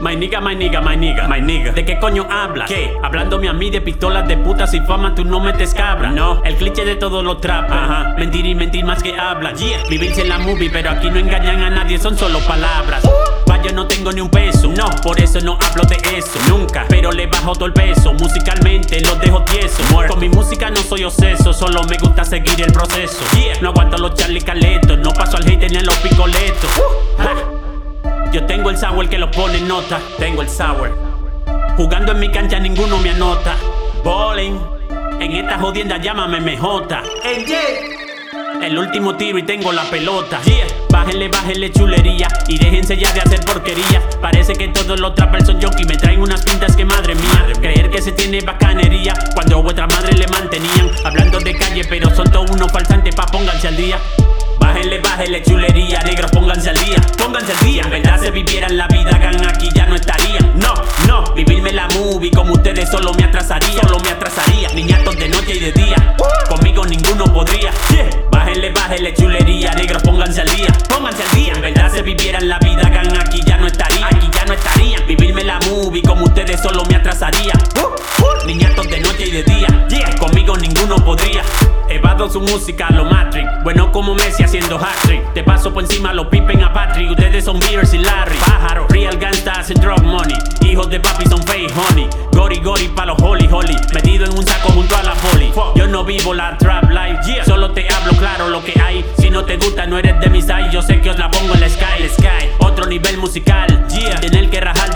My nigga, my nigga, my nigga, my nigga. ¿De qué coño hablas? ¿Qué? Hablándome a mí de pistolas, de putas y fama, tú no metes cabra. No, el cliché de todos los trappers. Ajá, mentir y mentir más que hablan. Yeah, vivirse en la movie, pero aquí no engañan a nadie, son solo palabras. Vaya, no tengo ni un peso, no, por eso no hablo de eso, nunca. Pero le bajo todo el peso, musicalmente los dejo tieso. Con mi música no soy obseso, solo me gusta seguir el proceso. Yeah, no aguanto los charlie caletos, no paso al hate ni a los picoletos. Ja. Yo tengo el sour que lo pone en nota. Tengo el sour. Jugando en mi cancha ninguno me anota. Bowling. En esta jodienda llámame MJ. El último tiro y tengo la pelota. Bájenle, bájenle chulería y déjense ya de hacer porquerías. Parece que todos los trappers son jockey, me traen unas pintas que madre mía. Creer que se tiene bacanería cuando vuestra madre le mantenían. Hablando de calle, pero son todos unos falsantes pa' pónganse al día. Bájenle, bájenle chulería, negros, pónganse al día, pónganse al día. En verdad se vivieran la vida, gan aquí ya no estarían. No, no, vivirme la movie como ustedes solo me atrasaría, solo me atrasaría. Niñatos de noche y de día, conmigo ninguno podría. Bájenle, bájenle chulería, negros, pónganse al día, pónganse al día. En verdad se vivieran la vida, gan aquí ya no estarían, aquí ya no estarían. Vivirme la movie como ustedes solo me atrasaría. Niñatos de noche y de día, conmigo ninguno podría. Su música, lo Matrix. Bueno, como Messi haciendo hat-trick. Te paso por encima los pipen a Patrick. Ustedes son Beers y Larry. Pájaro, real gangsters and drug money. Hijos de papi son fake honey. Gori gori pa' los holy holy. Metido en un saco junto a la poli. Yo no vivo la trap life. Solo te hablo claro lo que hay. Si no te gusta, no eres de mi side. Yo sé que os la pongo en la sky. El sky. Otro nivel musical. Sin tener que rajar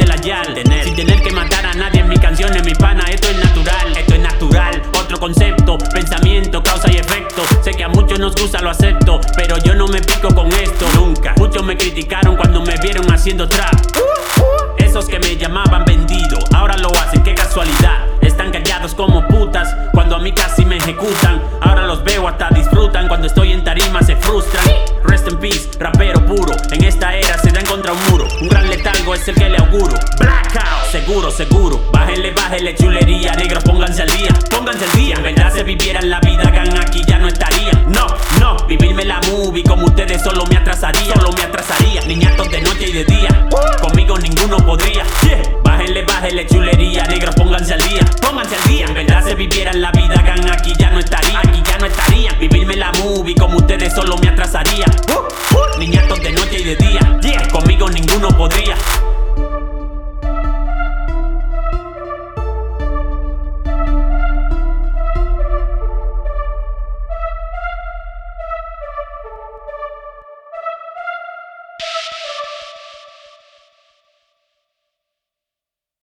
causa y efecto. Sé que a muchos nos gusta, lo acepto. Pero yo no me pico con esto. Nunca. Muchos me criticaron cuando me vieron haciendo trap. Esos que me llamaban vendido, ahora lo hacen, qué casualidad. Están callados como putas cuando a mí casi me ejecutan. Ahora los veo hasta disfrutan cuando estoy en tarima se frustran. Rest in peace, rapero puro. En esta era se dan contra un muro. Un gran letalgo es el que le auguro. Seguro, seguro. Bájenle, bájenle chulería, negros, pónganse al día. Pónganse al día. En verdad se vivieran la vida, gan aquí ya no estarían. No, no, vivirme la movie como ustedes solo me atrasaría. Solo me atrasaría. Niñatos de noche y de día. Conmigo ninguno podría. Bájenle, bájenle chulería, negros, pónganse al día. Pónganse al día. En verdad se vivieran la vida, gan aquí ya no estaría. Aquí ya no estarían. Vivirme la movie como ustedes solo me atrasaría. Niñatos de noche y de día. Conmigo ninguno podría.